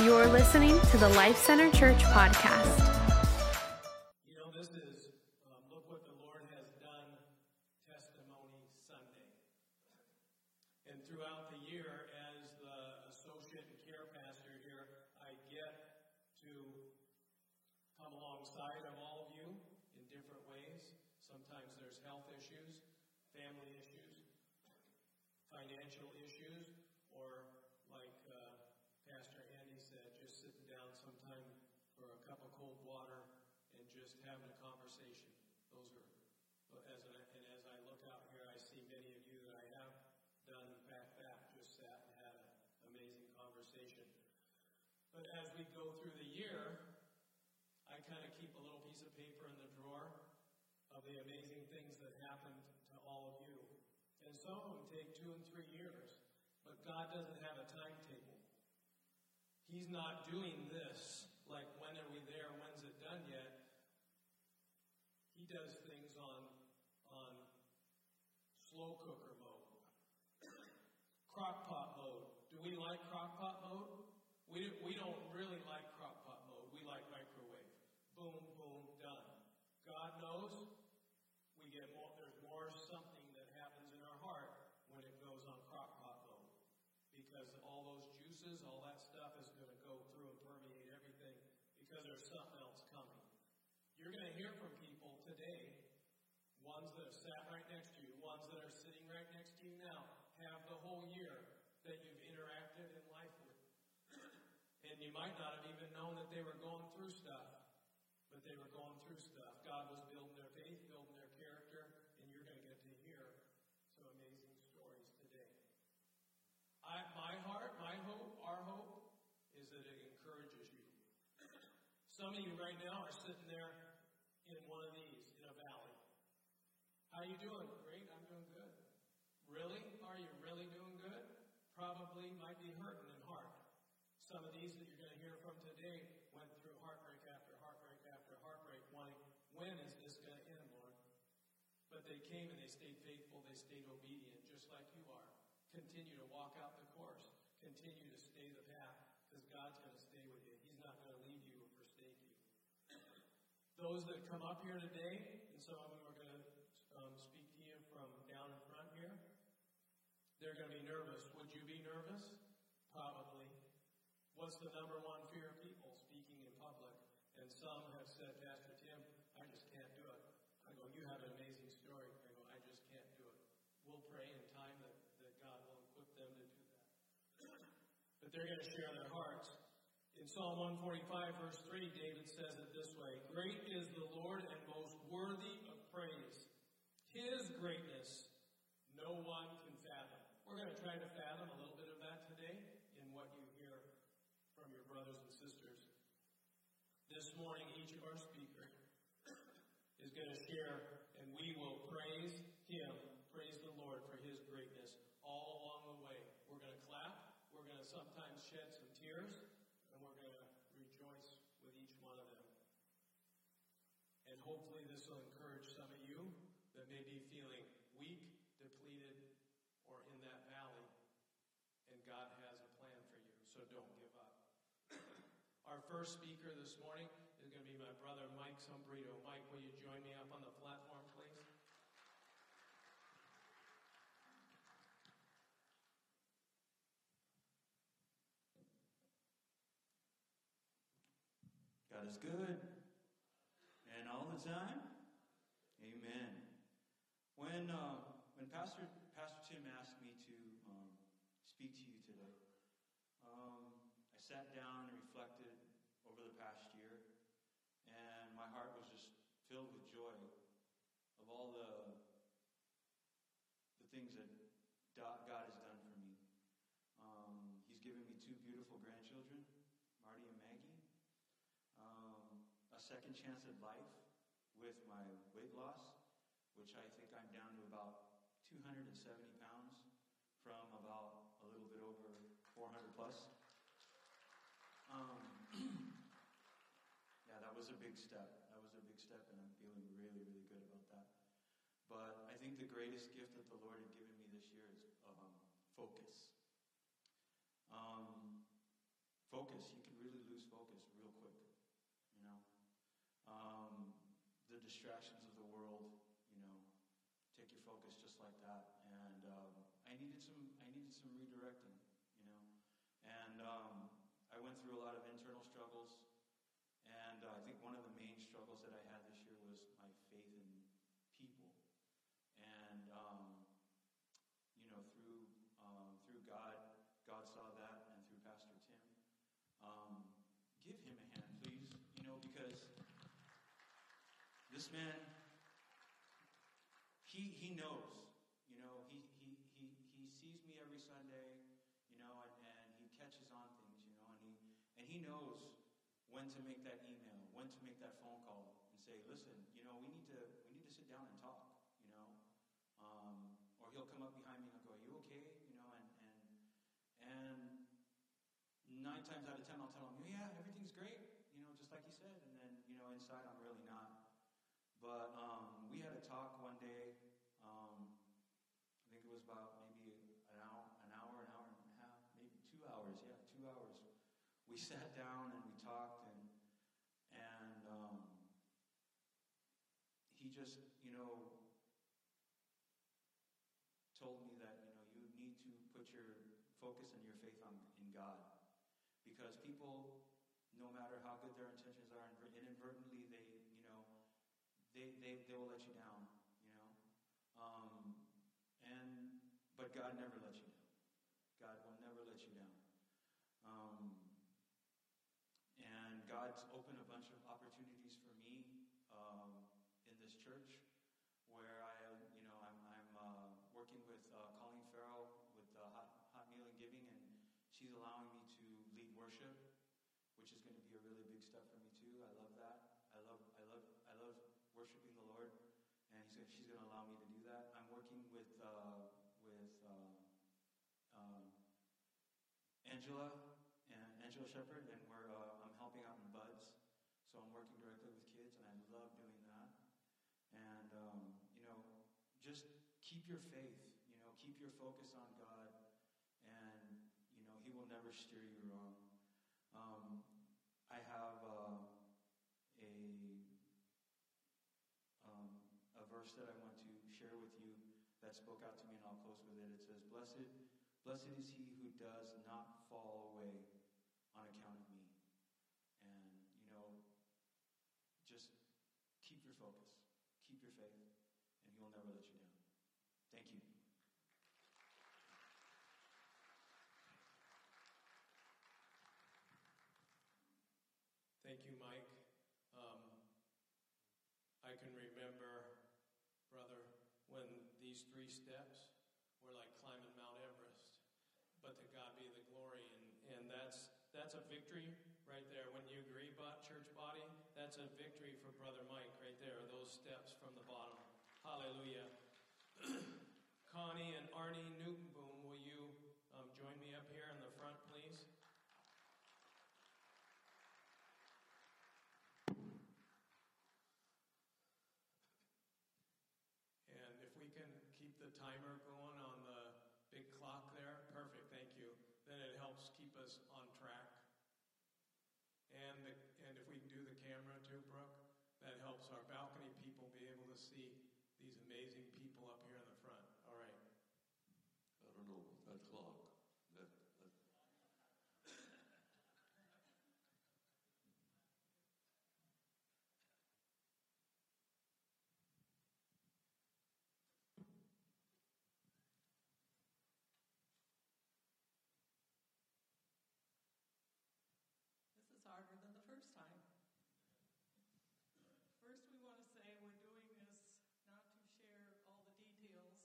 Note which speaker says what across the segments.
Speaker 1: You're listening to the Life Center Church podcast.
Speaker 2: You know, this is um, Look What the Lord Has Done Testimony Sunday. And throughout the year, as the associate and care pastor here, I get to come alongside of all of you in different ways. Sometimes there's health issues, family issues, financial issues, or like uh, Pastor Andy said, just sitting down sometime for a cup of cold water and just having a conversation. Those are, as I, and as I look out here, I see many of you that I have done back back just sat and had an amazing conversation. But as we go through the year, I kind of keep a little piece of paper in the drawer of the amazing things that happened to all of you. And some of them take two and three years, but God doesn't have a timetable. He's not doing this like when are we there, when's it done yet. He does things on on slow cooker mode, crock pot mode. Do we like crock pot mode? We, we don't really like crock pot mode. We like microwave. Boom, boom, done. God knows we get more, there's more something that happens in our heart when it goes on crock pot mode. Because all those juices, all that stuff is going to go through and permeate everything because there's something else coming. You're going to hear from people today, ones that have sat right next to you, ones that are sitting right next to you now, have the whole year that you've interacted in life with. You might not have even known that they were going through stuff, but they were going through stuff. God was building their faith, building their character, and you're going to get to hear some amazing stories today. I, my heart, my hope, our hope is that it encourages you. Some of you right now are sitting there in one of these, in a valley. How you doing? Great, I'm doing good. Really? Are you really doing good? Probably might be hurting in heart. Some of these that you're going to hear from today went through heartbreak after heartbreak after heartbreak, wanting, when is this going to end, Lord? But they came and they stayed faithful, they stayed obedient, just like you are. Continue to walk out the course. Continue to stay the path, because God's going to stay with you. He's not going to leave you or forsake you. Those that come up here today, and some of them are going to um, speak to you from down in front here, they're going to be nervous. Would you be nervous? Probably. What's the number one fear of people? Speaking in public. And some have said, Pastor Tim, I just can't do it. I go, you have an amazing story. I go, I just can't do it. We'll pray in time that, that God will equip them to do that. But they're going to share their hearts. In Psalm 145, verse 3, David says it this way Great is the Lord and most worthy of praise. His greatness no one can fathom. We're going to try to fathom a little bit of that today in what you hear from your brothers and sisters. This morning, each of our speakers is going to share, and we will praise Him, praise the Lord for His greatness all along the way. We're going to clap, we're going to sometimes shed some tears, and we're going to rejoice with each one of them. And hopefully, this will encourage some of you that may be feeling weak, depleted, or in that valley, and God has a plan for you, so don't give up. Our first speaker this morning is going to be my brother Mike Sombrito. Mike, will you join me up on the platform, please?
Speaker 3: God is good. And all the time. Amen. When uh, when Pastor Pastor Tim asked me to um, speak to you today, um, I sat down and reflected over the past year, and my heart was just filled with joy of all the the things that Do- God has done for me. Um, he's given me two beautiful grandchildren, Marty and Maggie. Um, a second chance at life with my weight loss, which I think I'm down to about 270 pounds from about a little bit over 400 plus. Um, yeah, that was a big step. That was a big step, and I'm feeling really, really good about that. But I think the greatest gift that the Lord had given me this year is um, focus. Um, focus. You can the distractions of the world, you know, take your focus just like that. And um, I needed some, I needed some redirecting, you know. And um, I went through a lot of internal struggles. And uh, I think one of the main struggles that I had this year was my faith in people. And um, you know, through um, through God, God saw that, and through Pastor Tim. Um, give him a hand, please. You know, because this man, he he knows. You know, he he he he sees me every Sunday. You know, and, and he catches on things. You know, and he and he knows when to make that email, when to make that phone call, and say, listen, you know, we need to we need to sit down and talk. You know, um, or he'll come up behind me and go, are you okay? You know, and and and nine times out of ten I'll tell him, yeah, everything's great. You know, just like he said, and then you know, inside I'm really. But um, we had a talk one day. Um, I think it was about maybe an hour, an hour, an hour and a half, maybe two hours. Yeah, two hours. We sat down and we talked, and and um, he just, you know, told me that you know you need to put your focus and your faith on in God, because people, no matter how good their intentions are, inadvertently they, you know, they will let you down, you know, um, and but God never lets you down. God will never let you down. Um, and God's opened a bunch of opportunities for me um, in this church where I, you know, I'm, I'm uh, working with uh, Colleen Farrell with uh, Hot, Hot Meal and Giving, and she's allowing me to lead worship, which is going to be a really big step for me too. I love that. I love, I love, I love worshiping the Lord, and he's, she's going to allow me to do that. I'm working with uh, with uh, um, Angela and Angela Shepherd, and we're uh, I'm helping out in Buds, so I'm working directly with kids, and I love doing that. And um, you know, just keep your faith. You know, keep your focus on God, and you know He will never steer you wrong. Um, I have uh, a um, a verse that I want to share with you that spoke out to me, and I'll close with it. It says, "Blessed, blessed is he who does not fall away on account of me." And you know, just keep your focus, keep your faith, and he will never let you down. Thank you.
Speaker 2: Thank you, Mike. Um, I can remember, brother, when these three steps were like climbing Mount Everest. But to God be the glory, and, and that's that's a victory right there. When you agree, about church body, that's a victory for brother Mike right there. Those steps from the bottom. Hallelujah. Connie and Arnie Newtonboom, will you um, join me up here in the front, please? And if we can keep the timer going on the big clock there, perfect, thank you. Then it helps keep us on track. And, the, and if we can do the camera too, Brooke, that helps our balcony people be able to see these amazing people up here in the front. All right.
Speaker 4: I don't know about that clock. That, that,
Speaker 5: This is harder than the first time. First, we want to say we're doing this not to share all the details,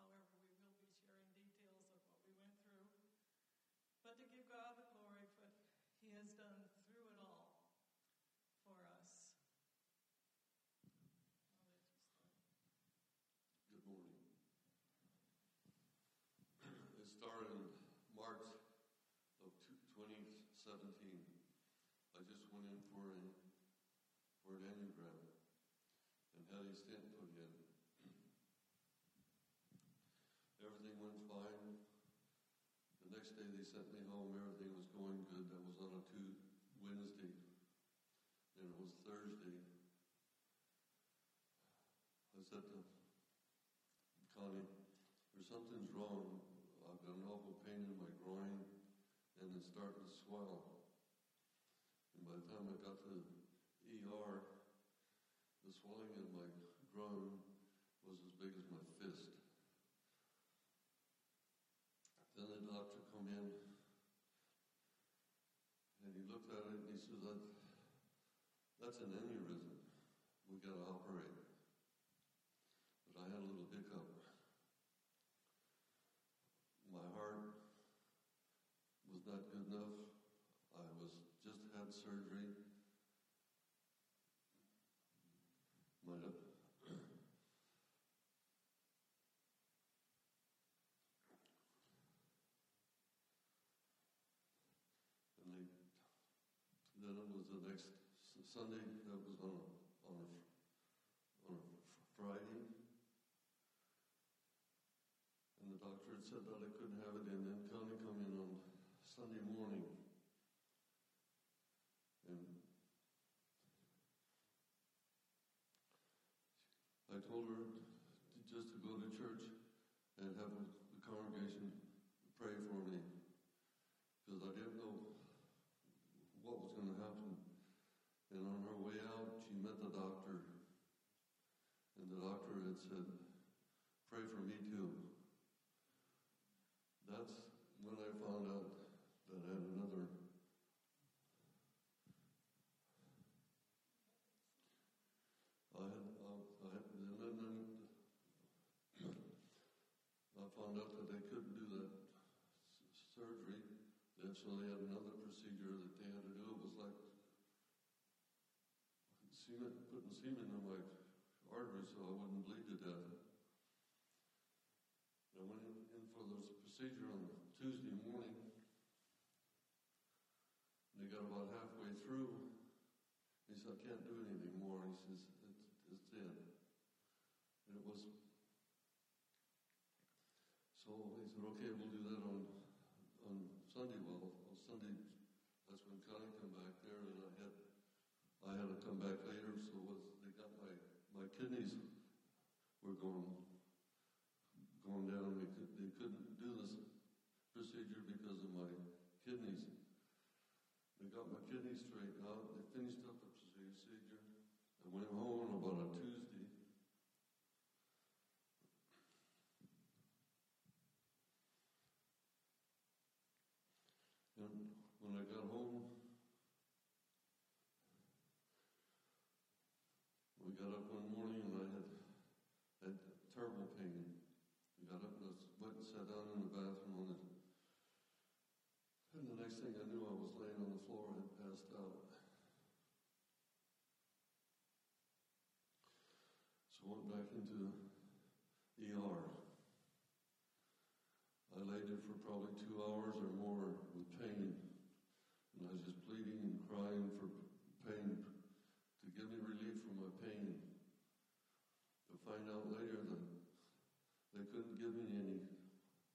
Speaker 5: however, we will be sharing details of what we went through, but to give God the glory for what He has done through it all for us.
Speaker 4: Good morning. It started in March of 2017. I just went in for an sent me home. Everything was going good. That was on a two Wednesday. Then it was Thursday. I said to Connie, "There's something's wrong. I've got an awful pain in my groin, and it's starting to swell." that's an aneurysm. We've got to operate. But I had a little hiccup. My heart was not good enough. I was just had surgery. Might uh, have then it was the next Sunday, that was on a, on a, on a Friday. And the doctor had said that I couldn't have it, and then Connie come in on Sunday morning. And I told her to just to go to church and have the congregation pray for me because I didn't know will live kidneys were going, going down. They, could, they couldn't do this procedure because of my kidneys. They got my kidneys straightened out. They finished up the procedure. I went home about a Tuesday. And when I got home, we got up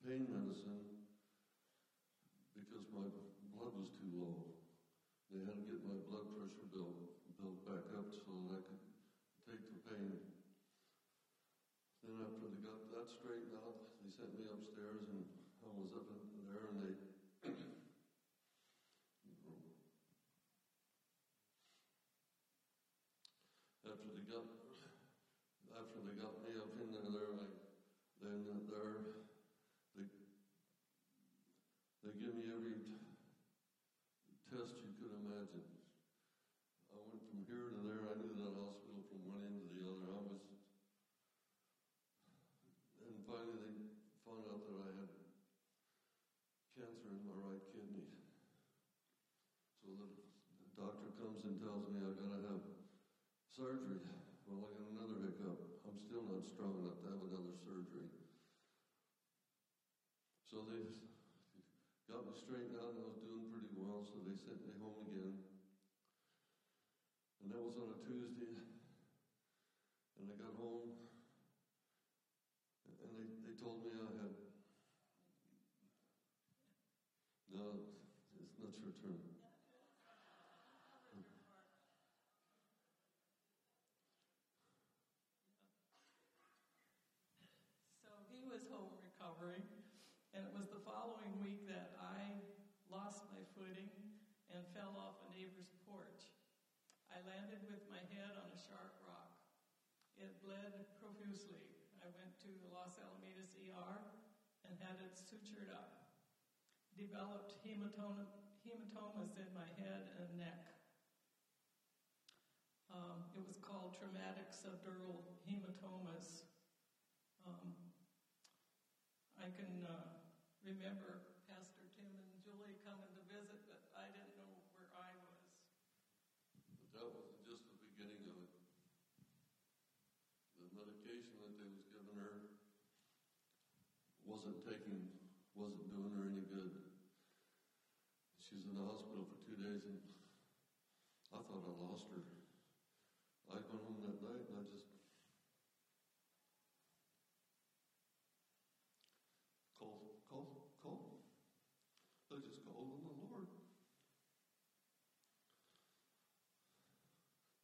Speaker 4: pain medicine surgery. Well, I got another hiccup. I'm still not strong enough to have another surgery. So they got me straightened out, and I was doing pretty well, so they sent me home again. And that was on a Tuesday. And I got home, and they, they told me I had. No, it's not your turn.
Speaker 6: It was the following week that I lost my footing and fell off a neighbor's porch. I landed with my head on a sharp rock. It bled profusely. I went to Los Alamitos ER and had it sutured up. Developed hematoma, hematomas in my head and neck. Um, it was called traumatic subdural hematomas. Um, I can uh, remember Pastor Tim and Julie coming to visit, but I didn't know where I was.
Speaker 4: But that was just the beginning of it. The medication that they was giving her wasn't taking, wasn't doing her any good. She's in the hospital for two days and I thought I lost her. I went home that night and I just called, called, called. I just called on the Lord.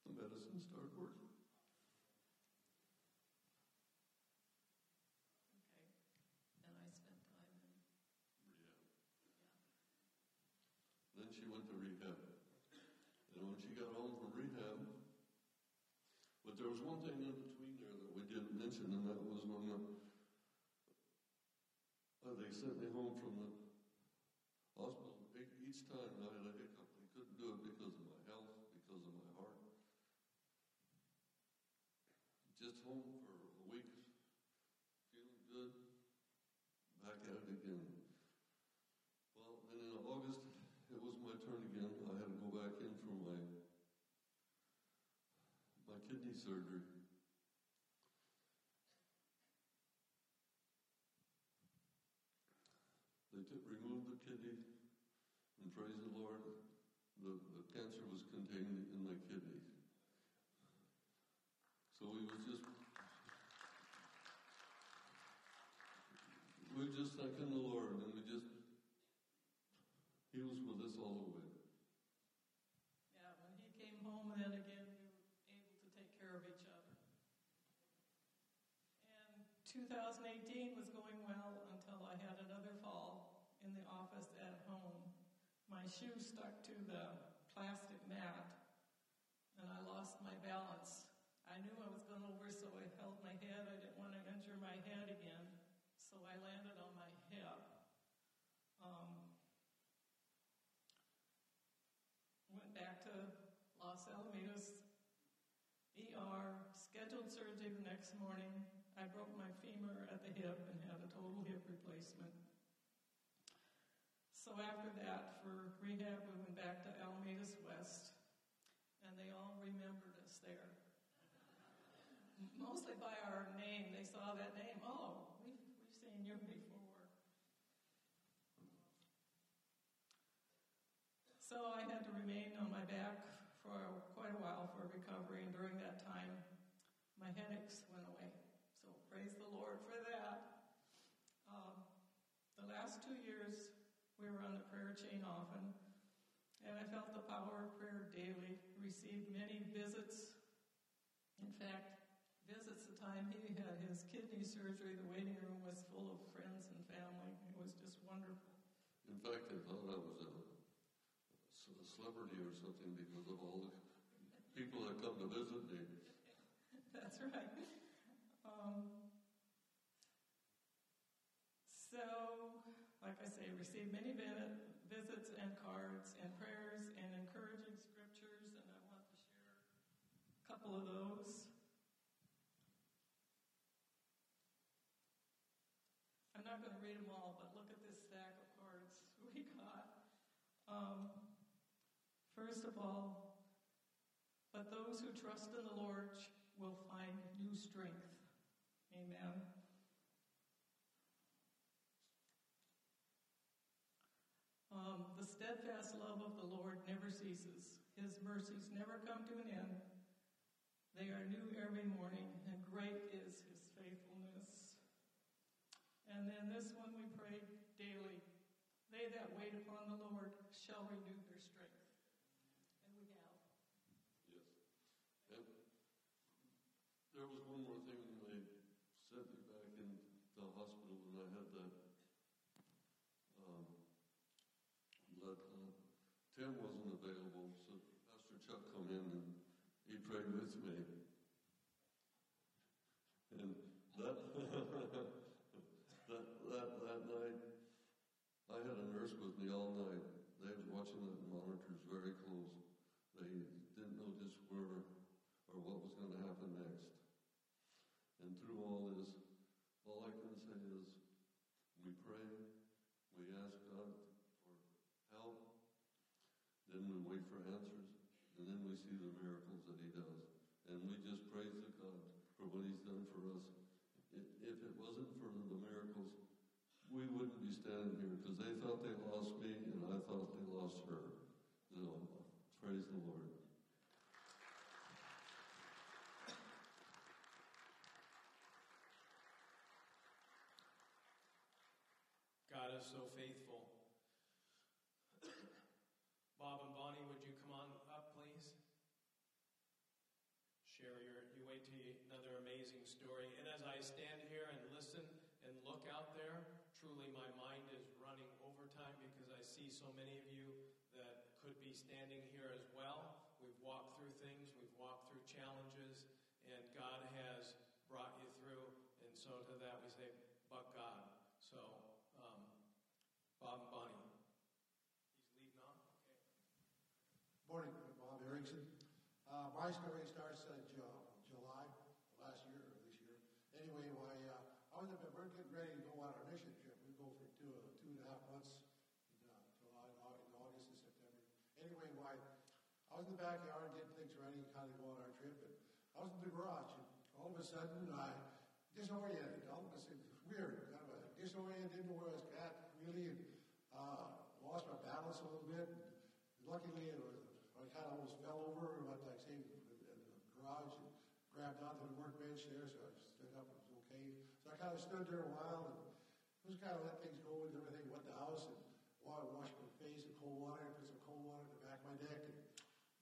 Speaker 4: The medicine started working.
Speaker 6: Okay. And I spent time in.
Speaker 4: Then she went to rehab. And when she got home from rehab, but there was one thing in between there that we didn't mention, and that was when the, uh, they sent me home from the hospital. Each time I had a hiccup, they couldn't do it because of my health, because of my heart. Just home for a week, feeling good, back at it again. Well, then in August, it was my turn again. I had to go back in for my my kidney surgery. Took, removed the kidney, and praise the Lord, the, the cancer was contained in my kidney. So we was just we just thanking the Lord, and we just he was with us all the way.
Speaker 6: Yeah, when he came home, then again, we were able to take care of each other. And 2018 was going well until I had another fall in the office at home. My shoe stuck to the plastic mat, and I lost my balance. I knew I was going over, so I held my head. I didn't want to injure my head again, so I landed on my hip. Um, went back to Los Alamitos ER, scheduled surgery the next morning. I broke my femur at the hip and had a total hip replacement. So after that, for rehab, we went back to Alamitos West, and they all remembered us there. Mostly by our name. They saw that name. Oh, we've, we've seen you before. So I had to remain on my back for quite a while for recovery, and during that time, my headaches went away. So praise the Lord for that. Um, the last two years, we were on the prayer chain often, and I felt the power of prayer daily. Received many visits. In fact, visits the time he had his kidney surgery, the waiting room was full of friends and family. It was just wonderful.
Speaker 4: In fact, they thought I was a, a celebrity or something because of all the people that come to visit me.
Speaker 6: That's right. Um, so, like I say, received many vi- visits and cards and prayers and encouraging scriptures, and I want to share a couple of those. I'm not going to read them all, but look at this stack of cards we got. Um, first of all, but those who trust in the Lord will find new strength. Amen. Um, the steadfast love of the Lord never ceases. His mercies never come to an end. They are new every morning, and great is his faithfulness. And then this one we pray daily. They that wait upon the Lord shall renew their strength. And we have.
Speaker 4: Yes. And there was one more thing when they sent me back in the hospital and I had that Tim wasn't available, so Pastor Chuck come in and he prayed with me. And that, that, that, that night, I had a nurse with me all night. They was watching the monitors very close. They didn't know just where or what was going to happen next. And through all this, all I can say is we pray, we ask God for help, then we wait for answers, and then we see the miracles that He does. And we just praise the God for what He's done for us. If, it wasn't for the miracles, we wouldn't be standing here because they thought they lost me and I thought they lost her. So, praise the Lord.
Speaker 2: God is so faithful. Bob and Bonnie, would you come on up, please? Share your, you wait to another amazing story. And as I stand here and listen and look out there, truly my mind is running overtime because I see so many of you that could be standing here as well. We've walked through things, we've walked through challenges, and God has brought you through. And so to that we say, but God. So, um, Bob and Bonnie. He's leading off? Okay.
Speaker 7: Morning, Bob Erickson. Uh, my story starts uh, Ju- July last year or this year. Anyway, why uh, I was up, we're getting ready to go on our mission trip. We go for two, uh, two and a half months in uh, July, and Au- in August and September. Anyway, why I was in the backyard getting things ready, kind of go on our trip, and I was in the garage, and all of a sudden I disoriented. All of a sudden, it's weird, kind of disoriented, didn't know where I was at really, and uh, lost my balance a little bit. And luckily, it was, I kind of almost fell over, but like I say, in the garage and grabbed onto the workbench there, so I stood up, it was okay. So I kind of stood there a while and just kind of let things go and everything, went to the house and wa- washed my face in water, and cold water in the back of my neck, and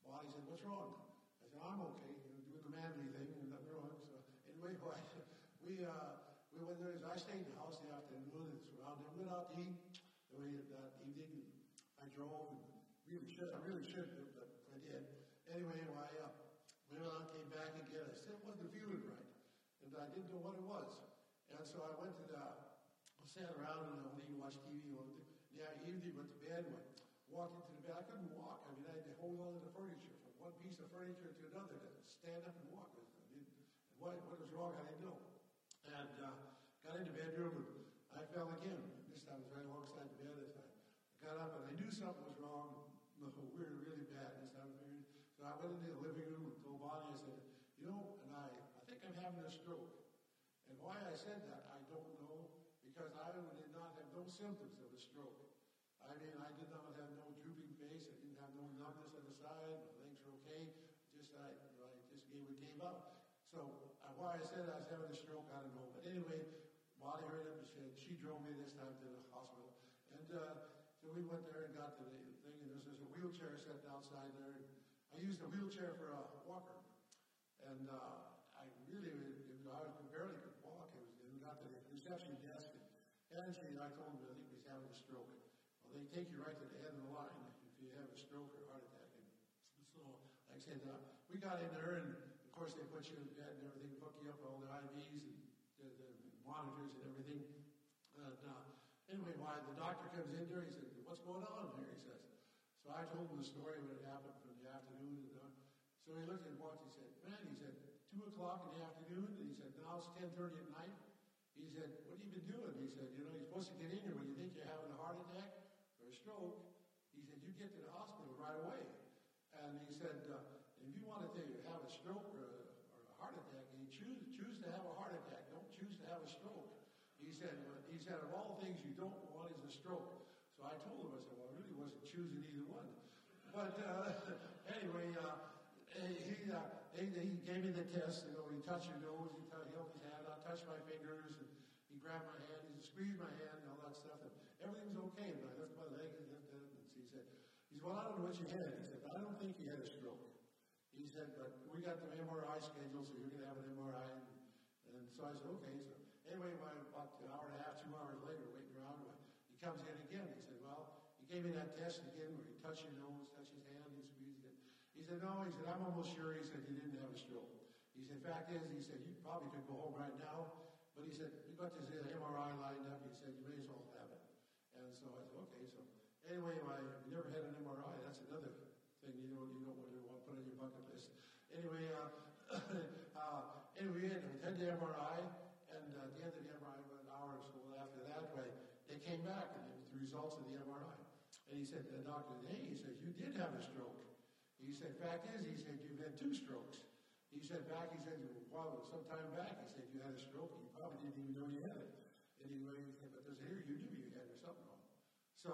Speaker 7: Bonnie said, what's wrong? I said, I'm okay, you know, doing the manly thing, and nothing wrong. So anyway, why, we, uh, we went there, I stayed in the house the afternoon, and surrounded, we went out to eat, and we, that evening, I drove, and really should, I really should have, but I did. Anyway, I, uh, went on, came back again, I still wasn't feeling right, and I didn't know what it was. And so I went to the, sat around and I went to watch TV, yeah, evening, went to bed, went, walked into the bed, I couldn't walk, I mean, I had to hold on to the furniture, furniture to another, to stand up and walk. Didn't, what, what was wrong, I didn't know. And, uh, got into bedroom, and I fell again. This time I was right alongside the bed as I got up, and I knew something was wrong, no, weird, really bad. This time. So I went into the living room and told Bonnie, I said, you know, and I, I think I'm having a stroke. And why I said that, I don't know, because I did not have no symptoms of a stroke. I mean, I did not have no drooping face, I didn't have no numbness on the side, my legs were okay, just I, you know, I just gave, gave up. So uh, why I said I was having a stroke, I don't know. But anyway, Bonnie heard it, and she, she drove me this time to the hospital. And uh, so we went there and got to the thing, and there's, a wheelchair sitting outside there. And I used the wheelchair for a walker. And uh, I really, it, I barely could walk. It was, and we got to the reception desk, and actually I told him I think he's having a stroke. Well, they take you right to the end of the line if you have a stroke or heart attack. And so, like I said, uh, we got in there, and of course they put you in bed and everything, hook you up all the IVs and the, the monitors and everything. And uh, anyway, why the doctor comes in there, he said, "What's going on here?" He says. So I told him the story when it happened from the afternoon. And, uh, so he looked at the watch. He said, "Man," he said, two o'clock in the afternoon." And he said, "Now it's ten thirty at night." He said, "What have you been doing?" He said, "You know, you're supposed to get in here when you think you're having a heart attack or a stroke." He said, "You get to the hospital right away." And he said, uh, "If you want to have a stroke or a, or a heart attack, you choose choose to have a heart attack. Don't choose to have a stroke." He said, but he said, of all things you don't want is a stroke. So I told him, I said, well, I really wasn't choosing either one. But uh, anyway, uh, he, uh, he, he gave me the test. You know, he touched your nose, he, t- he held his hand out, touched my fingers, and he grabbed my hand, he squeezed my hand, and all that stuff. And everything's okay. And I lift my leg and lift it. And he said, he said, well, I don't know what you had. He said, I don't think you had a stroke. He said, but we got the MRI schedule, so you're going to have an MRI. And, and so I said, okay. So anyway, about an hour and a half, two hours later, waiting around, he comes in again. He said, well, he gave me that test again where he touched your nose, touched his hand, he squeezed it. He said, no, he said, I'm almost sure, he said, you didn't have a stroke. He said, fact is, he said, you probably could go home right now, but he said, we got this MRI lined up, he said, you may as well have it. And so I said, okay, so anyway, we never had an MRI, that's another thing you don't, you don't want to put on your bucket list. Anyway, uh, uh, anyway, we had, the MRI, and uh, at the end of the MRI, about an hour or so after that, right, they came back, and it was the results of the MRI. And he said, the doctor, hey, he said, you did have a stroke. He said, fact is, he said, you've had two strokes. He said back, he said, well, some time back, he said, you had a stroke, you probably didn't even know you had it. Anyway, he said, but there's here, you knew you had or something wrong. So,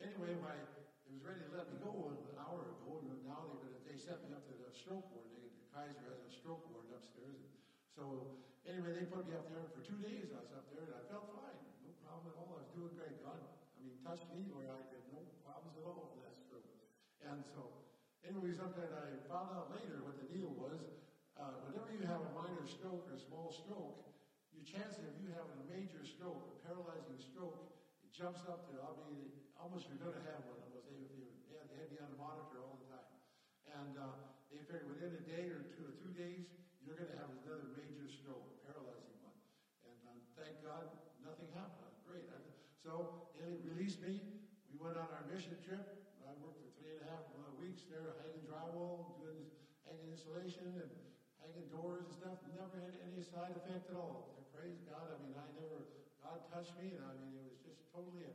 Speaker 7: anyway, my, it was ready to let me go an hour ago, and now they're gonna, they sent me up to the stroke ward. They, the Kaiser has a stroke ward upstairs. And so, anyway, they put me up there for two days. I was up there, and I felt fine. No problem at all. I was doing great. God, I mean, touched me where I had no problems at all with that stroke. And so, anyway, something I found out later what the deal was. Uh, whenever you have a minor stroke or a small stroke, your chance of you having a major stroke, a paralyzing stroke, it jumps up to, I mean, almost you're going to have one of those. They, they, they had, me on a monitor all the time. And uh, they figured within a day or two or three days, you're going to have another major stroke, a paralyzing one. And um, thank God, nothing happened. Great. So they released me. We went on our mission trip. I worked for three and a half there, hanging drywall, doing hanging insulation, and hanging doors and stuff. Never had any side effect at all. Praise God. I mean, I never, God touched me, and I mean, it was just totally a,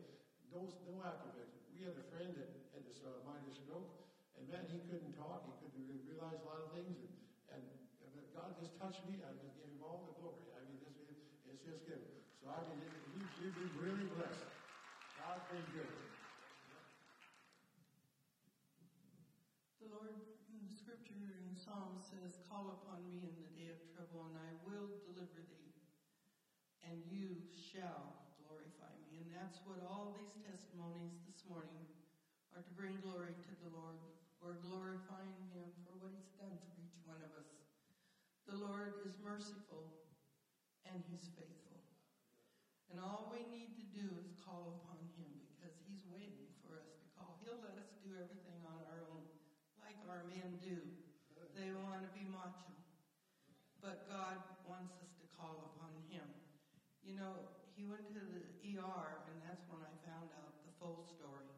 Speaker 7: no, no after. We had a friend that had this uh, minor stroke, and man, he couldn't talk. He couldn't re- realize a lot of things, and, and, and God just touched me. I just gave him all the glory. I mean, this, it's just good. So I mean, you, you've been really blessed. God's been good.
Speaker 8: The Lord in the scripture in Psalm says, Call upon me in the day of trouble, and I will deliver thee, and you shall glorify me. And that's what all these testimonies this morning are to bring glory to the Lord. We're glorifying him for what he's done for each one of us. The Lord is merciful and he's faithful. And all we need to do is call upon him because he's waiting for us to call. He'll let us do everything on our own, like our men do. They want to be macho. But God wants us to call upon him. You know, he went to the ER, and that's when I found out the full story.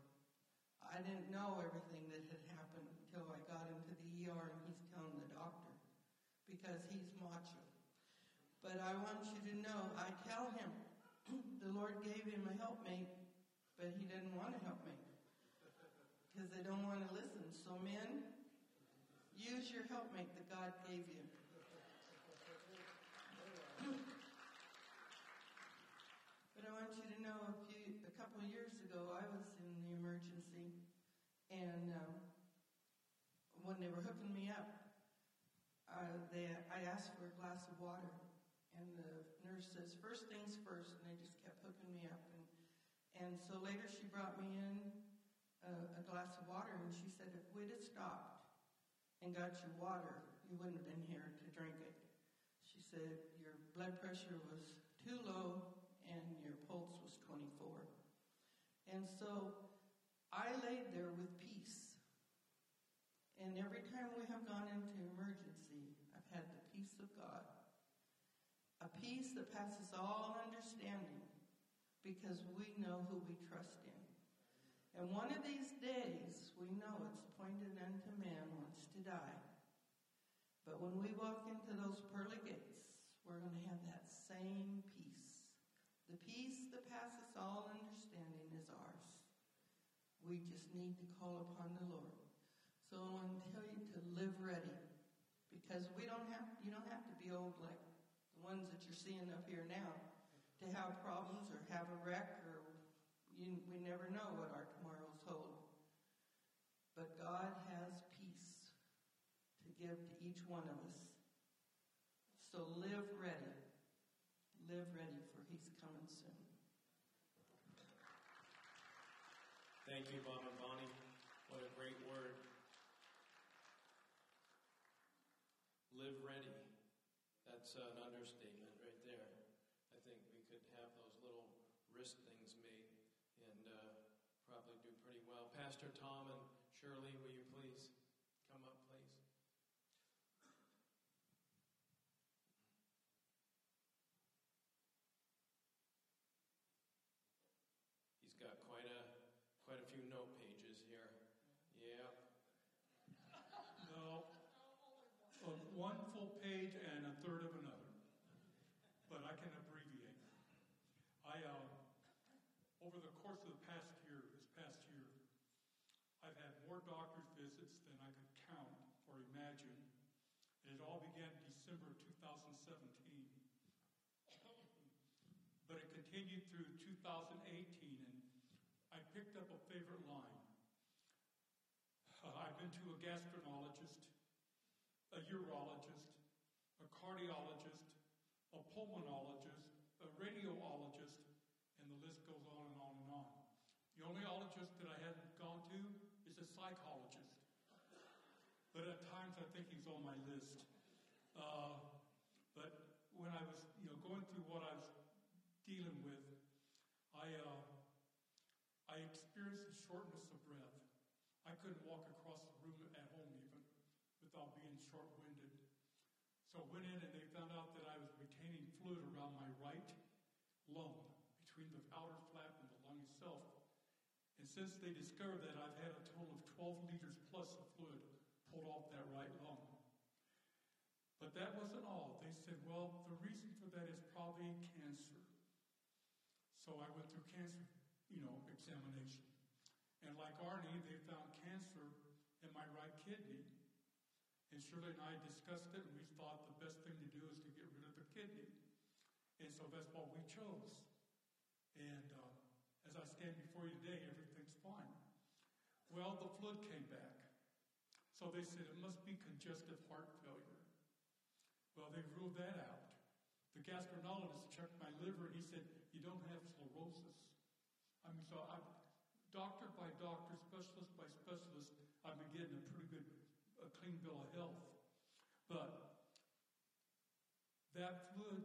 Speaker 8: I didn't know everything that had happened until I got into the ER, and he's telling the doctor because he's macho. But I want you to know, I tell him, the Lord gave him a helpmate, but he didn't want a helpmate because they don't want to listen. So, men, use your helpmate that God gave you. but I want you to know, a few, a couple of years ago, I was in the emergency, and um, when they were hooking me up, uh, they, I asked for a glass of water, and the nurse says, first things first, and they just kept hooking me up. And, and so later she brought me in a, a glass of water, and she said, if we'd have stopped and got you water, you wouldn't have been here to drink it. She said, your blood pressure was too low, and your pulse was 24. And so I laid there with peace. And every time we have gone into emergency, I've had the peace of God. A peace that passes all understanding because we know who we trust. And one of these days, we know it's appointed unto man once to die. But when we walk into those pearly gates, we're going to have that same peace. The peace that passes all understanding is ours. We just need to call upon the Lord. So I want to tell you to live ready. Because we don't have you don't have to be old like the ones that you're seeing up here now to have problems or have a wreck you, we never know what our tomorrows hold. But God has peace to give to each one of us. So live ready. Live ready for he's coming soon.
Speaker 2: Thank you, and Bonnie. What a great word. Live ready. That's uh, an understatement right there. I think we could have those little wrist things made and uh, probably do pretty well. Pastor Tom and Shirley, will you please come up, please? He's got quite a quite a few note pages here. Yep.
Speaker 9: No, uh, one full page and a third of another, but I can abbreviate. I, uh, over the course of the past year, this past year, I've had more doctor's visits than I could count or imagine. And it all began December 2017. But it continued through 2018, and I picked up a favorite line. Uh, I've been to a gastroenterologist, a urologist, a cardiologist, a pulmonologist, a radiologist, and the list goes on and on and on. The only ologist that I hadn't gone to is a psychologist. But at times I think he's on my list. Uh, but when I was, you know, going through what I was dealing with, I, uh, I experienced a shortness of breath. I couldn't walk across the room at home even without being short-winded. So went in and they found out that I was retaining fluid around my right lung, between the outer flap and the lung itself. And since they discovered that, I've had a total of 12 liters plus of fluid pulled off that right lung. But that wasn't all. They said, well, the reason for that is probably cancer. So I went through cancer, you know, examination. And like Arnie, they found cancer in my right kidney. And Shirley and I discussed it, and we thought the best thing to do is to get rid of the kidney. And so that's what we chose. And uh, as I stand before you today, everything's fine. Well, the fluid came back. So they said it must be congestive heart failure. Well, they ruled that out. The gastroenterologist checked my liver and he said, You don't have sclerosis. I mean, so I, doctor by doctor, specialist by specialist, I've been getting a pretty good, a clean bill of health. But that fluid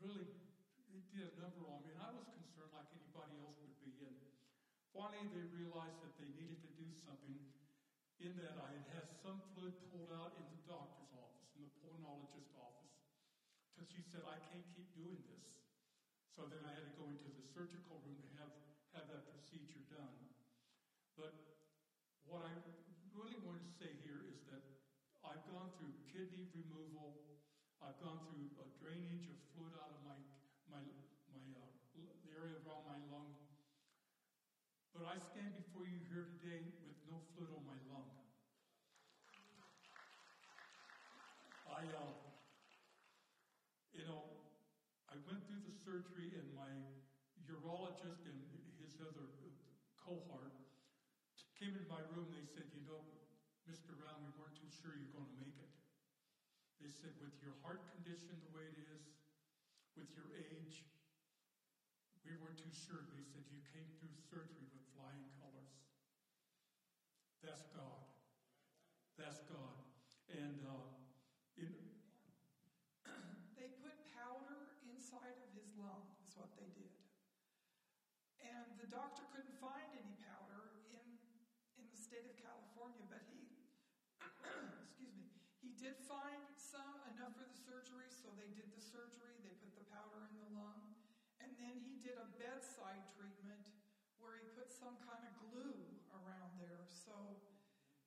Speaker 9: really did a number on me, and I was concerned like anybody else would be. And finally, they realized that they needed to do something. In that, I had had some fluid pulled out in the doctor's office, in the pulmonologist's office, because she said, "I can't keep doing this." So then I had to go into the surgical room to have have that procedure done. But what I really want to say here is that I've gone through kidney removal. I've gone through a drainage of fluid out of my my my uh, the area around my lung. But I stand before you here today with no fluid on my lung. I, uh, you know, I went through the surgery, and my urologist and his other cohort came into my room. And They said, "You know, Mr. Brown, we weren't too sure you're going to make it." They said, "With your heart condition the way it is, with your age, we weren't too sure." They said, "You came through surgery with flying colors." That's God. That's God. And uh, in,
Speaker 5: They put powder inside of his lung, is what they did. And the doctor couldn't find any powder in, in the state of California, but he, excuse me, he did find some, enough for the surgery, so they did the surgery, they put the powder in the lung, and then he did a bedside treatment where he put some kind of glue around there. So,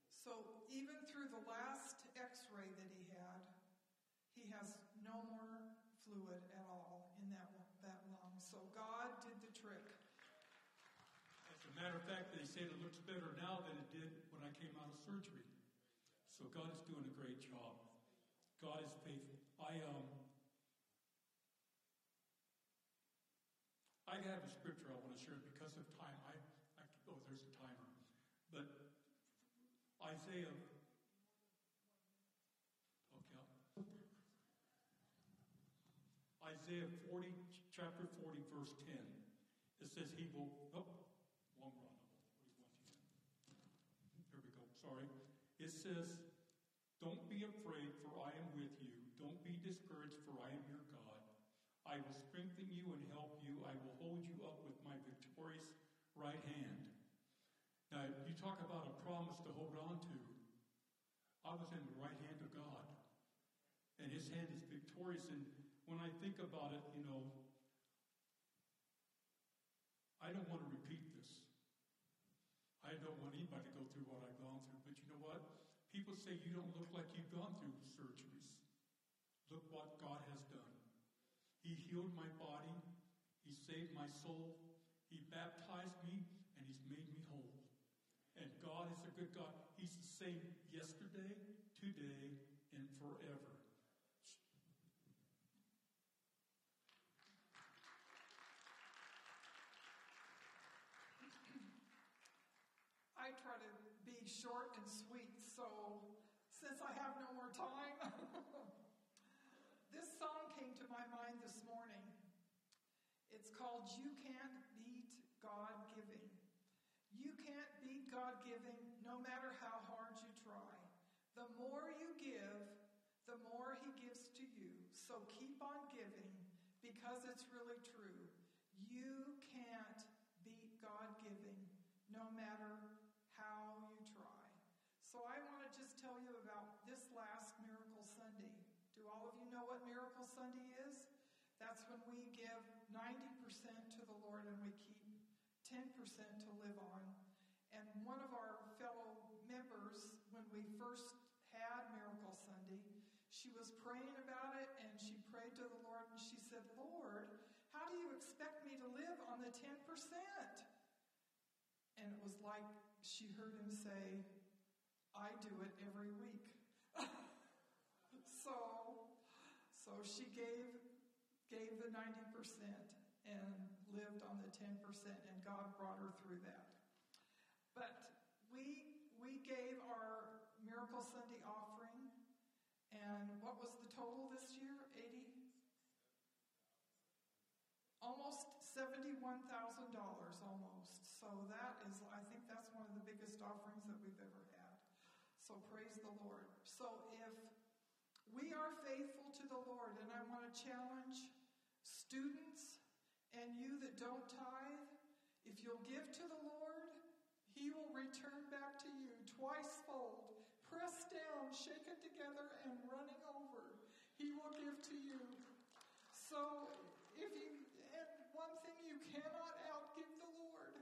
Speaker 5: so even through the last x-ray that he had, he has no more fluid at all in that, that lung. So God did the trick.
Speaker 9: as a matter of fact, they say it looks better now than it did when I came out of surgery. So God is doing a great job. God is faithful. I um, I have a scripture I want to share because of time. I, I oh, there's a timer, but Isaiah. Okay. Isaiah 40, chapter 40, verse 10. It says he will, oh, long run. 41, Here we go. Sorry. It says, Don't be afraid, for I am with you. Don't be discouraged, for I am your God. I will strengthen you and help you. I will hold you up with my victorious right hand. Now, you talk about a promise to hold on to. I was in the right hand of God, and His hand is victorious. And when I think about it, you know, I don't want to repeat this. I don't want anybody to go through what I've gone through. But you know what? People say you don't look like you've gone through surgeries. Look what God has done. He healed my body. He saved my soul. He baptized me, and He's made me whole. And God is a good God. He's the same yesterday, today, and forever.
Speaker 5: I try to be short and sweet, so since I have no more time, this song came to my mind this morning. It's called You Can't Beat God Giving. You can't beat God giving no matter how hard you try. The more you give, the more He gives to you. So keep on giving because it's really true. You can't beat God giving no matter how you try. So I want to just tell you about this last Miracle Sunday. Do all of you know what Miracle Sunday is? That's when we give 90% to the Lord and we keep 10% to live on. One of our fellow members, when we first had Miracle Sunday, she was praying about it and she prayed to the Lord and she said, Lord, how do you expect me to live on the 10%? And it was like she heard him say, I do it every week. so, so she gave, gave the 90% and lived on the 10%, and God brought her through that. But we, we gave our Miracle Sunday offering, and what was the total this year? 80? Almost $71,000 almost. So that is, I think that's one of the biggest offerings that we've ever had. So praise the Lord. So if we are faithful to the Lord, and I want to challenge students and you that don't tithe, if you'll give to the Lord, He will return back to you twice fold, pressed down, shaken together, and running over. He will give to you. So if you, and one thing you cannot outgive the Lord.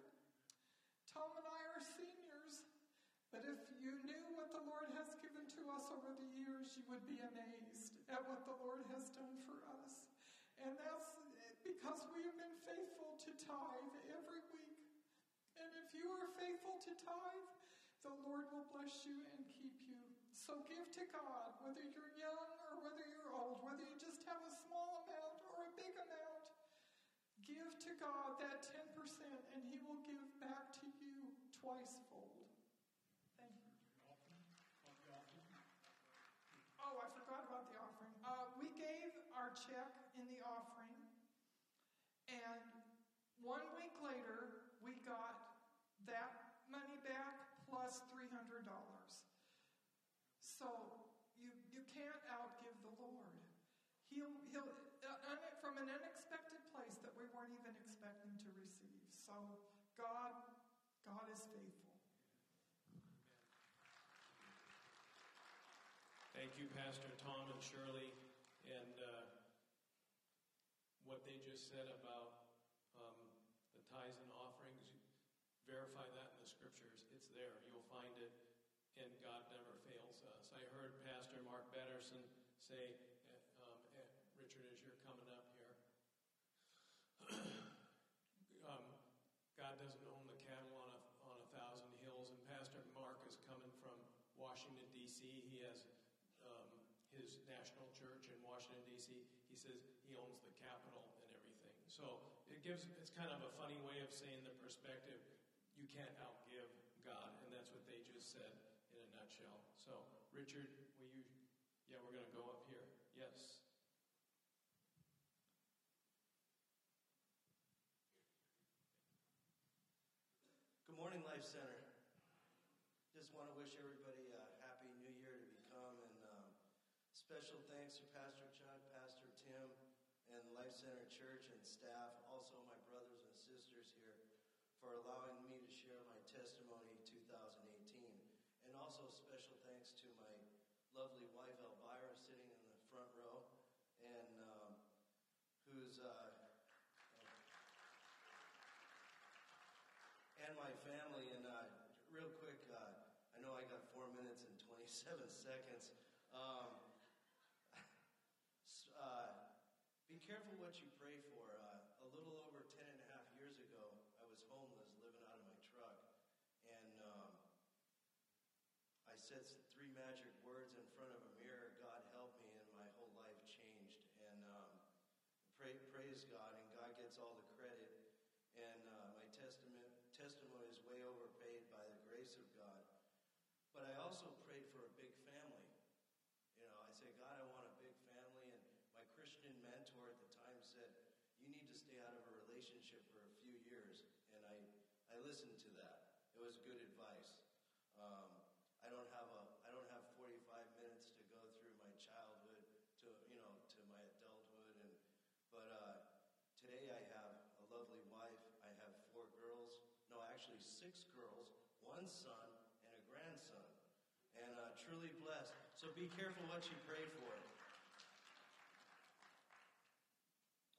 Speaker 5: Tom and I are seniors, but if you knew what the Lord has given to us over the years, you would be amazed at what the Lord has done for us. And that's because we have been faithful to tithe every if you are faithful to tithe, the Lord will bless you and keep you. So give to God, whether you're young or whether you're old, whether you just have a small amount or a big amount. Give to God that 10%, and He will give back to you twice fold. Thank you. Oh, I forgot about the offering. Uh, we gave our check in the offering, and one week later, we got that money back plus $300. So you, you can't outgive the Lord. He'll, he'll, from an unexpected place that we weren't even expecting to receive. So God, God is faithful.
Speaker 2: Thank you, Pastor Tom and Shirley, and uh, what they just said about um, the tithes and offerings. Verify that in the scriptures. It's there. You'll find it, and God never fails us. I heard Pastor Mark Batterson say, um, uh, Richard, as you're coming up here, um, God doesn't own the cattle on a, on a thousand hills, and Pastor Mark is coming from Washington, D.C. He has um, his national church in Washington, D.C. He says he owns the Capitol and everything. So it gives, it's kind of a funny way of saying the perspective. You can't outgive God, and that's what they just said in a nutshell. So, Richard, yeah, we're going to go up here. Yes.
Speaker 10: Good morning, Life Center. Just want to wish everybody a happy new year to become, and um, special thanks to Pastor Chuck, Pastor Tim, and Life Center Church and staff, also my brothers and sisters here, for allowing me to share my testimony 2018. And also special thanks to my lovely wife, Elba. 27 seconds. Um, uh, be careful what you pray for. Uh, a little over 10 and a half years ago, I was homeless, living out of my truck. And um, I said three magic words in front of a mirror God help me, and my whole life changed. And um, pray, praise God, and God gets all the credit. And uh, my testament, testimony is way overpaid by the grace of God. But I also prayed for a big family. You know, I said, God, I want a big family. And my Christian mentor at the time said, You need to stay out of a relationship for a few years. And I, I listened to that. It was good advice. Um, I don't have a I don't have 45 minutes to go through my childhood to you know to my adulthood and but uh, today I have a lovely wife. I have four girls. No, actually six girls, one son, and a grandson, and uh, truly blessed. So be careful what you pray for.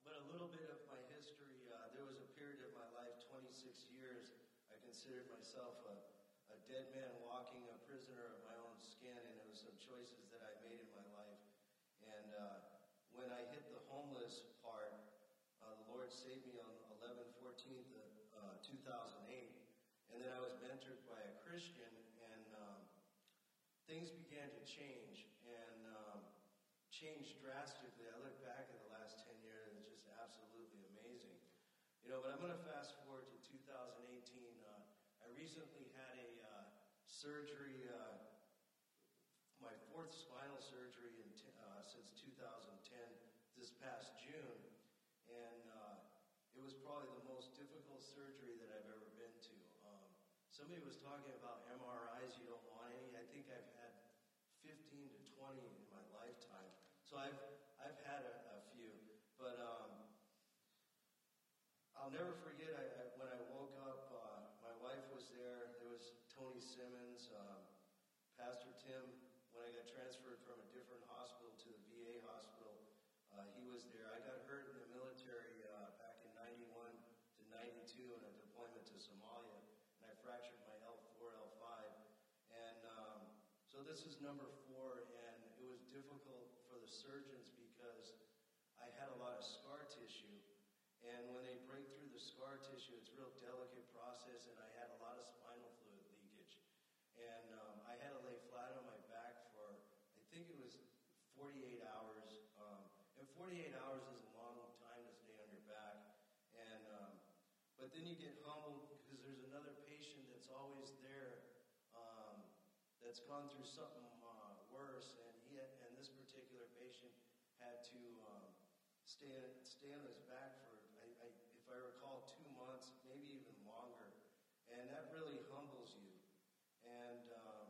Speaker 10: But a little bit of my history. Uh, there was a period of my life, 26 years. I considered myself a, a dead man walking, a prisoner of my own skin, and it was some choices that I made in my life. And uh, when I hit the homeless part, uh, the Lord saved me on 11 14th, uh, 2008. And then I was mentored by a Christian, and um, things change and um, changed drastically. I look back at the last 10 years, and it's just absolutely amazing. You know, but I'm going to fast forward to 2018. Uh, I recently had a uh, surgery, uh, my fourth spinal surgery in t- uh, since 2010, this past June. And uh, it was probably the most difficult surgery that I've ever been to. Um, somebody was talking about MRIs, you don't want any. I think I've had 15 to 20 in my lifetime. So I've, I've had a, a few. But um, I'll never forget I, I, when I woke up, uh, my wife was there. There was Tony Simmons, um, Pastor Tim. When I got transferred from a different hospital to the VA hospital, uh, he was there. I got hurt in the military uh, back in 91 to 92 in a deployment to Somalia, and I fractured my L4, L5. And um, so this is number four, and it was difficult for the surgeons because I had a lot of scar tissue. And when they break through the scar tissue, it's a real delicate process, and I had a lot of spinal fluid leakage. And um, I had to lay flat on my back for, I think it was 48 hours. Um, and 48 hours is a long time to stay on your back. And um, but then you get humbled because there's another patient that's always there um, that's gone through something uh, worse, and he had, and this particular patient had to um, stay on his back for, I, I, if I recall, two months, maybe even longer, and that really humbles you. And um,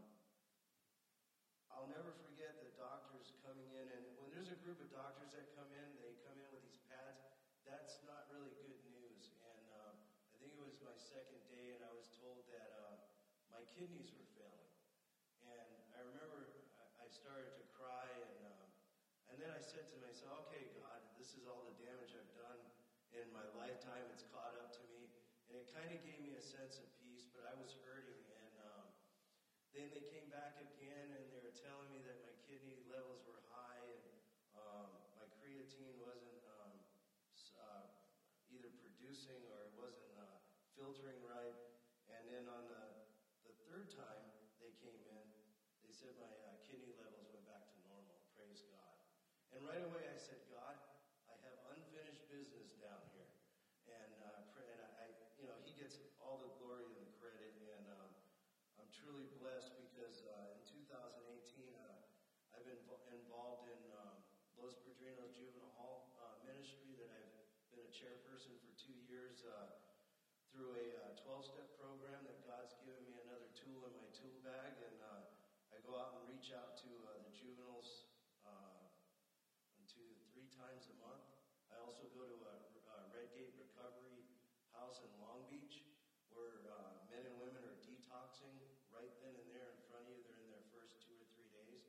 Speaker 10: I'll never forget the doctors coming in, and when there's a group of doctors that come in, they come in with these pads. That's not really good news. And um, I think it was my second day, and I was told that uh, my kidneys were failing. And I remember I, I started to cry, and um, and then I said to myself, "Okay, God, this is all the damage I've done in my lifetime. It's caught up to me." And it kind of gave me a sense of peace, but I was hurting, and um, then they came back again and they were telling me that my kidney levels were high and um, my creatine wasn't um, uh, either producing or it wasn't uh, filtering right. And then on the, the third time they came in, they said my uh, kidney levels went back to normal. Praise God. And right away I said, God, I have unfinished business down here. And, uh, pray, and I, I, you know, he gets all the glory and the credit. And um, I'm truly blessed because uh, in 2018, uh, I've been vo- involved in um, Los Padrinos Juvenile Hall uh, ministry that I've been a chairperson for two years uh, through a 12 step program that God's given me another tool in my tool bag. And uh, I go out and reach out to uh, the juveniles uh, to three times a month. I also go to a, a Redgate Recovery House in Long Beach where uh, men and women are detoxing right then and there in front of you. They're in their first two or three days.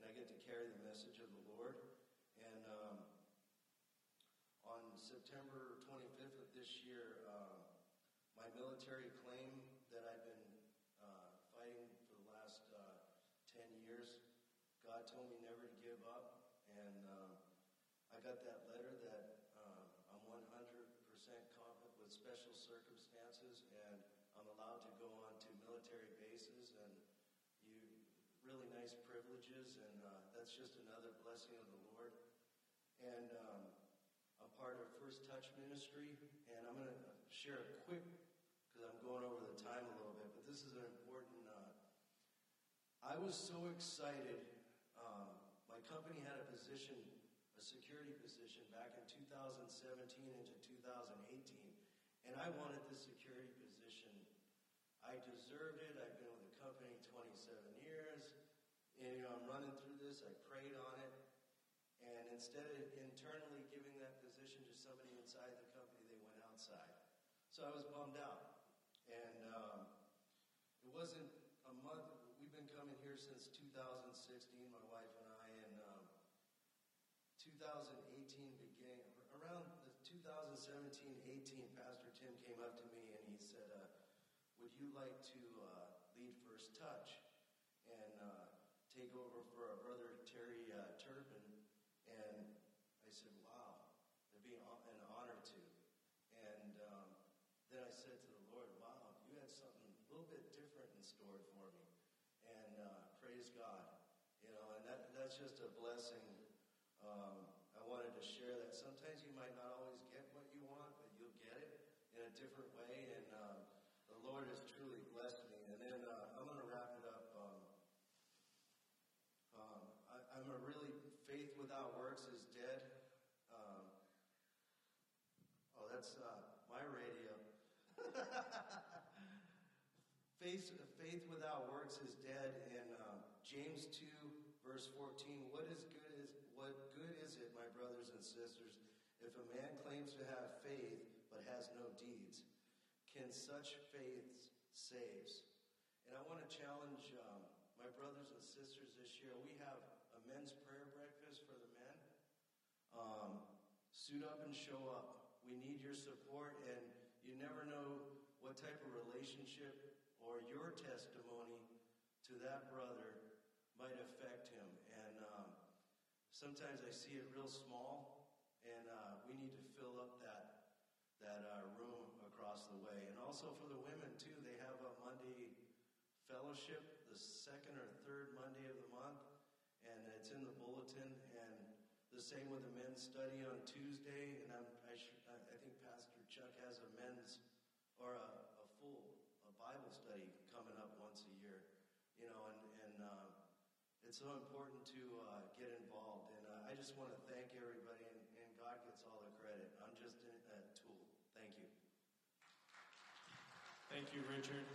Speaker 10: and I get to carry the message of the Lord. And um, on September 25th of this year, uh, my military claim that I've been uh, fighting for the last uh, 10 years, God told me never to give up. And um, Got that letter that um, I'm 100% competent with special circumstances and I'm allowed to go on to military bases and you really nice privileges and uh, that's just another blessing of the Lord. And um, I'm part of First Touch Ministry and I'm going to share a quick because I'm going over the time a little bit, but this is an important. Uh, I was so excited. Um, my company had a position, security position, back in 2017 into 2018, and I wanted this security position. I deserved it. I've been with the company 27 years, and you know I'm running through this. I prayed on it, and instead of internally giving that position to somebody inside the company, they went outside. So I was bummed out. And um, it wasn't a month. We've been coming here since 2016, my wife and I, and um, 2018 began around the 2017-18. Pastor Tim came up to me and he said, uh, "Would you like to uh, lead First Touch and uh, take over for our brother Terry uh, Turpin?" And I said, "Wow, it'd be an honor to." And um, then I said to the Lord, wow, you had something a little bit different in store for me. And uh, praise God. You know, and that, that's just a blessing. Um, I wanted to share that. Sometimes you might not always get what you want, but you'll get it in a different way. And uh, the Lord has truly blessed me. And then uh, I'm going to wrap it up. Um, um, I, am a really, faith without works is dead. Um, oh, that's uh, my radio. faith, faith without works is dead. In uh, James 2, verse 14, what is good is what good is it, my brothers and sisters, if a man claims to have faith but has no deeds? Can such faith saves? And I want to challenge um, my brothers and sisters this year. We have a men's prayer breakfast for the men. Um, suit up and show up. We need your support, and you never know what type of relationship or your testimony to that brother might affect him. And um, sometimes I see it real small, and uh, we need to fill up that that uh, room across the way. And also for the women too, they have a Monday fellowship, the second or third Monday of the month, and it's in the bulletin. And the same with the men's study on Tuesday, and I'm, I, sh- I think Pastor Chuck has a men's or a, a full a Bible study coming up once a year, you know, and, and uh, it's so important to uh, get involved. And uh, I just want to thank everybody, and, and, God gets all the credit. I'm just a, a tool. Thank you.
Speaker 2: Thank you, Richard.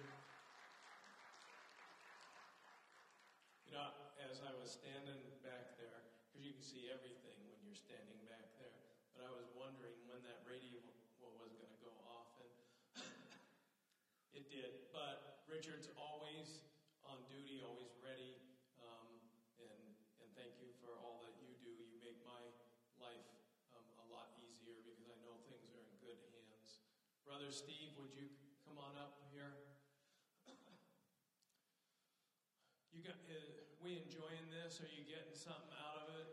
Speaker 2: You know, as I was standing back there, because you can see everything when you're standing back there, but I was wondering when that radio was going to go off, and it did. But Richard's always on duty, always ready, um, and and thank you for all that you do. You make my life um, a lot easier because I know things are in good hands. Brother Steve, would you come on up here? You got? Uh, we enjoying this? Are you getting something out of it?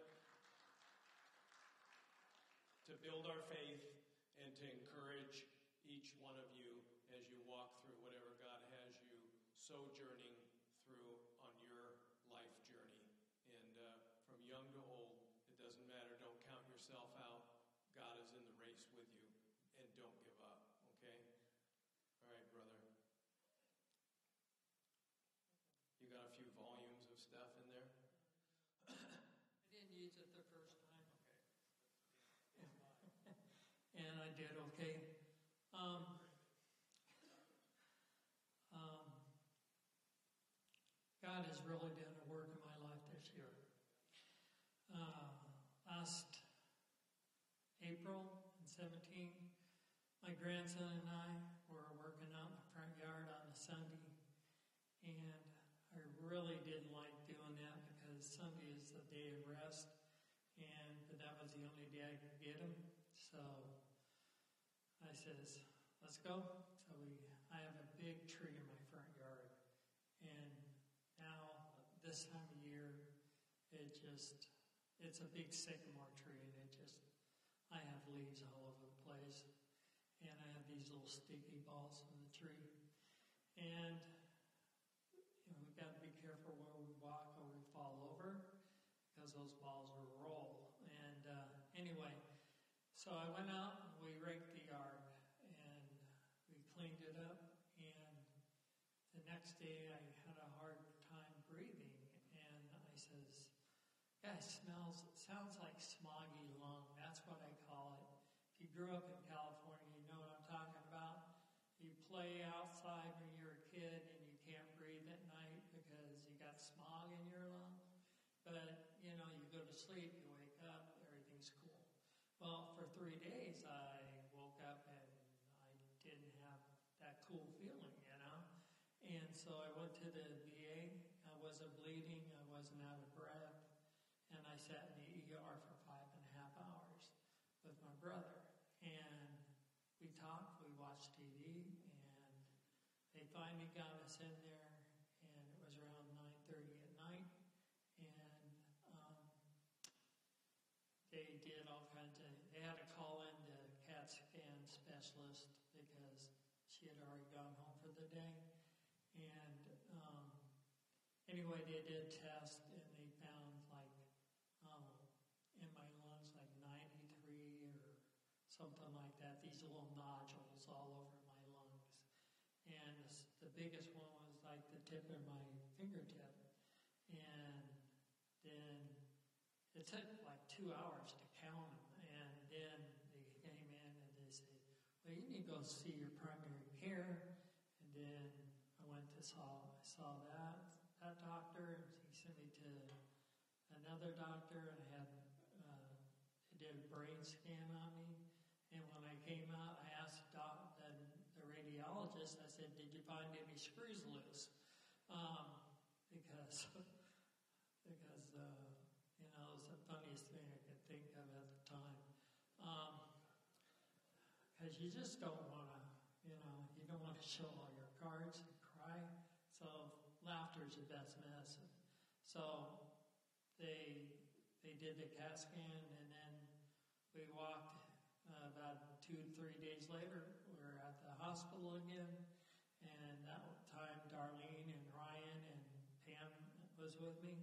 Speaker 2: To build our faith and to encourage each one of you as you walk through whatever God has you sojourning through on your life journey. And uh, from young to old, it doesn't matter. Don't count yourself out. God is in the race with you. And don't give up, okay? All right, brother. You got a few volumes of stuff in there?
Speaker 11: I didn't use it the first time.
Speaker 2: Okay.
Speaker 11: and I did okay. Um, um, God has really done a work in my life this year. Uh, last April in 17, my grandson and I were working out in the front yard on a Sunday, and I really didn't like doing that because Sunday is the day of rest, and but that was the only day I could get him. So says, "Let's go." So we, I have a big tree in my front yard, and now this time of year, it just it's a big sycamore tree, and it just I have leaves all over the place, and I have these little sticky balls in the tree, and you know, we've got to be careful where we walk or we fall over because those balls will roll. And uh, anyway, so I went out and we raked the yard and we cleaned it up. And the next day I had a hard time breathing. And I says, Yeah, it smells, sounds like smoggy lung. That's what I call it. If you grew up in California, you know what I'm talking about. You play outside when you're a kid and you can't breathe at night because you got smog in your lungs. But, you know, you go to sleep, you wake up, everything's cool. Well, for three days, I woke up and I didn't have that cool feeling, you know? And so I went to the VA. I wasn't bleeding, I wasn't out of breath. And I sat in the ER for five and a half hours with my brother. And we talked, we watched TV, and they finally got us in there, and it was around 9.30 at night. And um, they did all kinds of, they had to call in the CAT scan specialist because she had already gone home for the day. And um, anyway, they did test and they found like um, in my lungs like 93 or something like that, these little nodules all over my lungs. And the biggest one was like the tip of my fingertip. And then it took like two hours to count them. And then they came in and they said, well, you need to go see your primary care. And then I went to saw, I saw that, that doctor. And he sent me to another doctor and I had, uh, they did a brain scan on me. And when I came out, I asked the, the radiologist, I said, did you find any screws loose? Um, because, because, uh, you know, it was the funniest thing I could think of at the time. Because you just don't want to, you know, you don't want to show all your cards and cry. So laughter is the best medicine. So they they did the CAT scan, and then we walked two three days later. We were at the hospital again, and that time Darlene and Ryan and Pam was with me,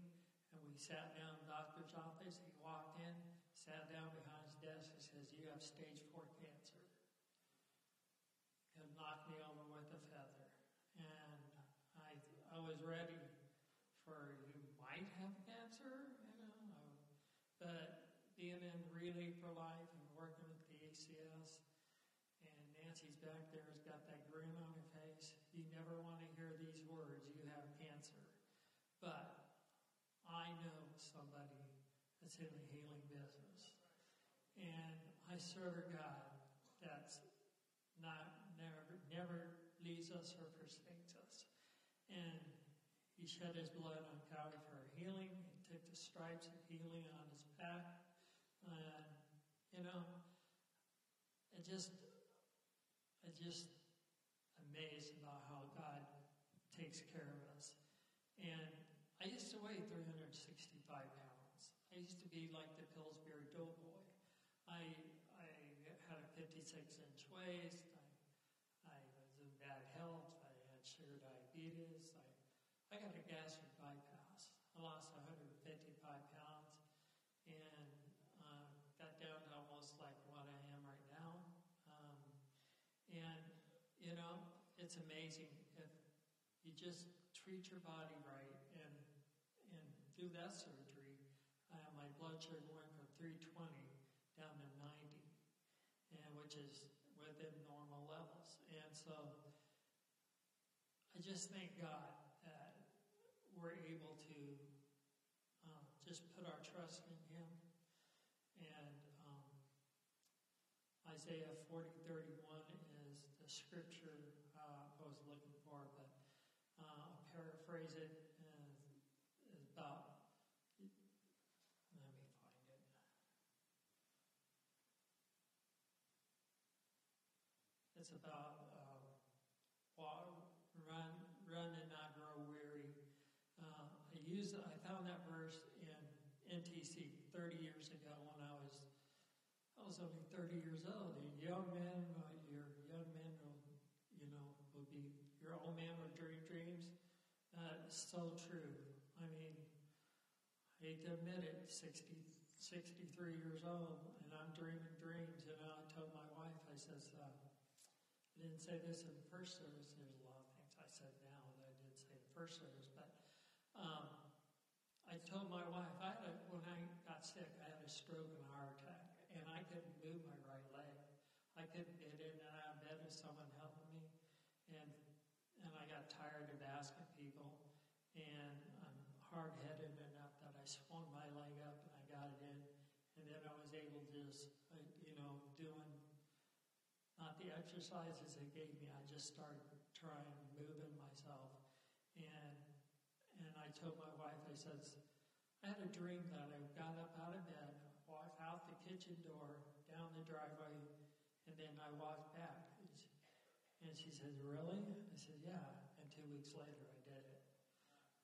Speaker 11: and we sat down in the doctor's office. He walked in, sat down behind his desk, and says, "You have stage four cancer." And knocked me over with a feather, and I I was ready for you might have cancer, you know. But being in Relay for Life and working with the ACS, and Nancy's back there has got that grin on her face. You never want to hear these words, you have cancer. But I know somebody that's in the healing business. And I serve a God that's not never never leaves us or forsakes us. And he shed his blood on Calvary for healing. He took the stripes of healing on his back. And you know, it just just amazed about how God takes care of us. And I used to weigh 365 pounds. I used to be like the Pillsbury Doughboy. I I had a 56 inch waist. I, I was in bad health. I had sugar diabetes. I, I got a gastric bypass. I lost 155 pounds and uh, got down to almost like what I am right now. Um, and, you know, it's amazing if you just treat your body right and, and do that surgery. Uh, my blood sugar went from 320 down to 90, and which is within normal levels. And so I just thank God that we're able to um, just put our trust in Him. And um, Isaiah 40 31 is the scripture uh, I was looking for, but uh, I'll paraphrase it. Uh, is about It's about um, run, run and not grow weary. Uh, I used, I found that verse in NTC 30 years ago when I was, I was only 30 years old. And young men, uh, your young men will, you know, will be, your old man will dream dreams. Uh, so true. I mean, I hate to admit it, 60, 63 years old, and I'm dreaming dreams. And I told my wife, I says, uh, I didn't say this in the first service. There's a lot of things I said now that I didn't say in the first service, but um, I told my wife I had a, when I got sick, I had a stroke and a heart attack, and I couldn't move my right leg. I couldn't get in and out of bed with someone helping me, and and I got tired of asking people, and I'm hard headed enough that I swung my leg up and I got it in, and then I was able to just uh, you know doing the exercises they gave me. I just started trying moving myself, and and I told my wife, I says, I had a dream that I got up out of bed, walked out the kitchen door, down the driveway, and then I walked back. And she says, Really? I said, Yeah. And two weeks later, I did it.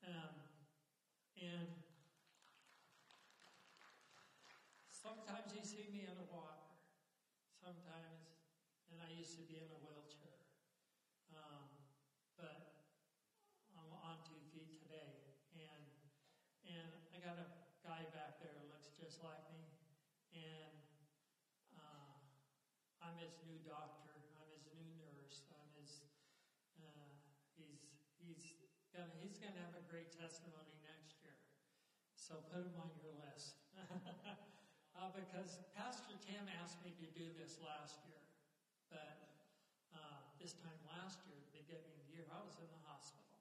Speaker 11: Um, and sometimes you see me in a walker. Sometimes and I used to be in a wheelchair. Um, but I'm on two feet today, and and I got a guy back there who looks just like me, and uh, I'm his new doctor. I'm his new nurse. I'm his. Uh, he's he's gonna he's gonna have a great testimony next year. So put him on your list. uh, because Pastor Tim asked me to do this last year. But uh, this time last year, the beginning of the year, I was in the hospital.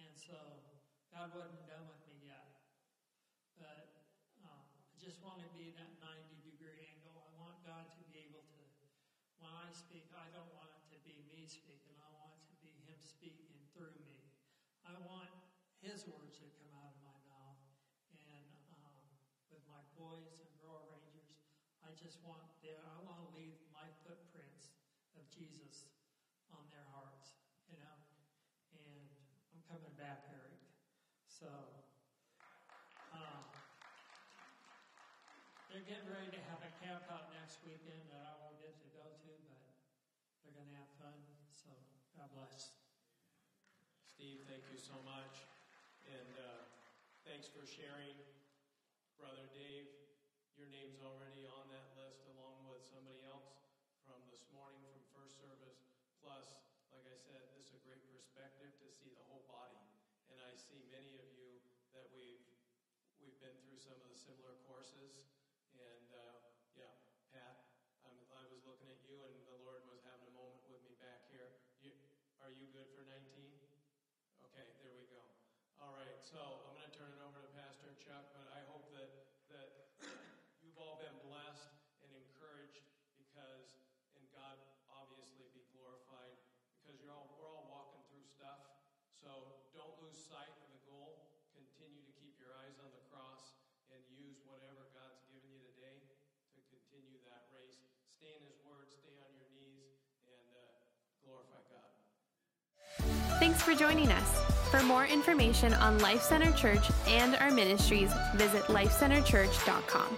Speaker 11: And so God wasn't done with me yet. But uh, I just want to be that 90 degree angle. I want God to be when I speak, I don't want it to be me speaking. I want it to be Him speaking through me. I want His words to come out of my mouth. And um, with my boys and girl rangers, I just want them, I want to leave my footprints of Jesus on their hearts, you know. And I'm coming back, Eric. So um, they're getting ready to have a camp out next weekend I won't get to go to, but they're going to have fun. So Bless.
Speaker 2: Steve, thank you so much. And uh, thanks for sharing. Brother Dave, your name's already on that list along with somebody else from this morning from first service. Plus, like I said, this is a great perspective to see the whole body. And I see many of you that we've we've been through some of the similar courses. And uh, yeah, Pat, I'm, i was looking at you, and the Lord was having a moment with me back here. You, are you good for 19? Okay, there we go. All right, so I'm going to turn it over to Pastor Chuck, but I hope that that you've all been blessed and encouraged because, and God obviously be glorified because you're all we're all walking through stuff. So don't lose sight of the goal. Continue to keep your eyes on the cross and use whatever God's given you today to continue that race. Stay in His Word, stay on your knees, and uh, glorify God.
Speaker 1: Thanks for joining us. For more information on Life Center Church and our ministries, visit lifecenterchurch.com.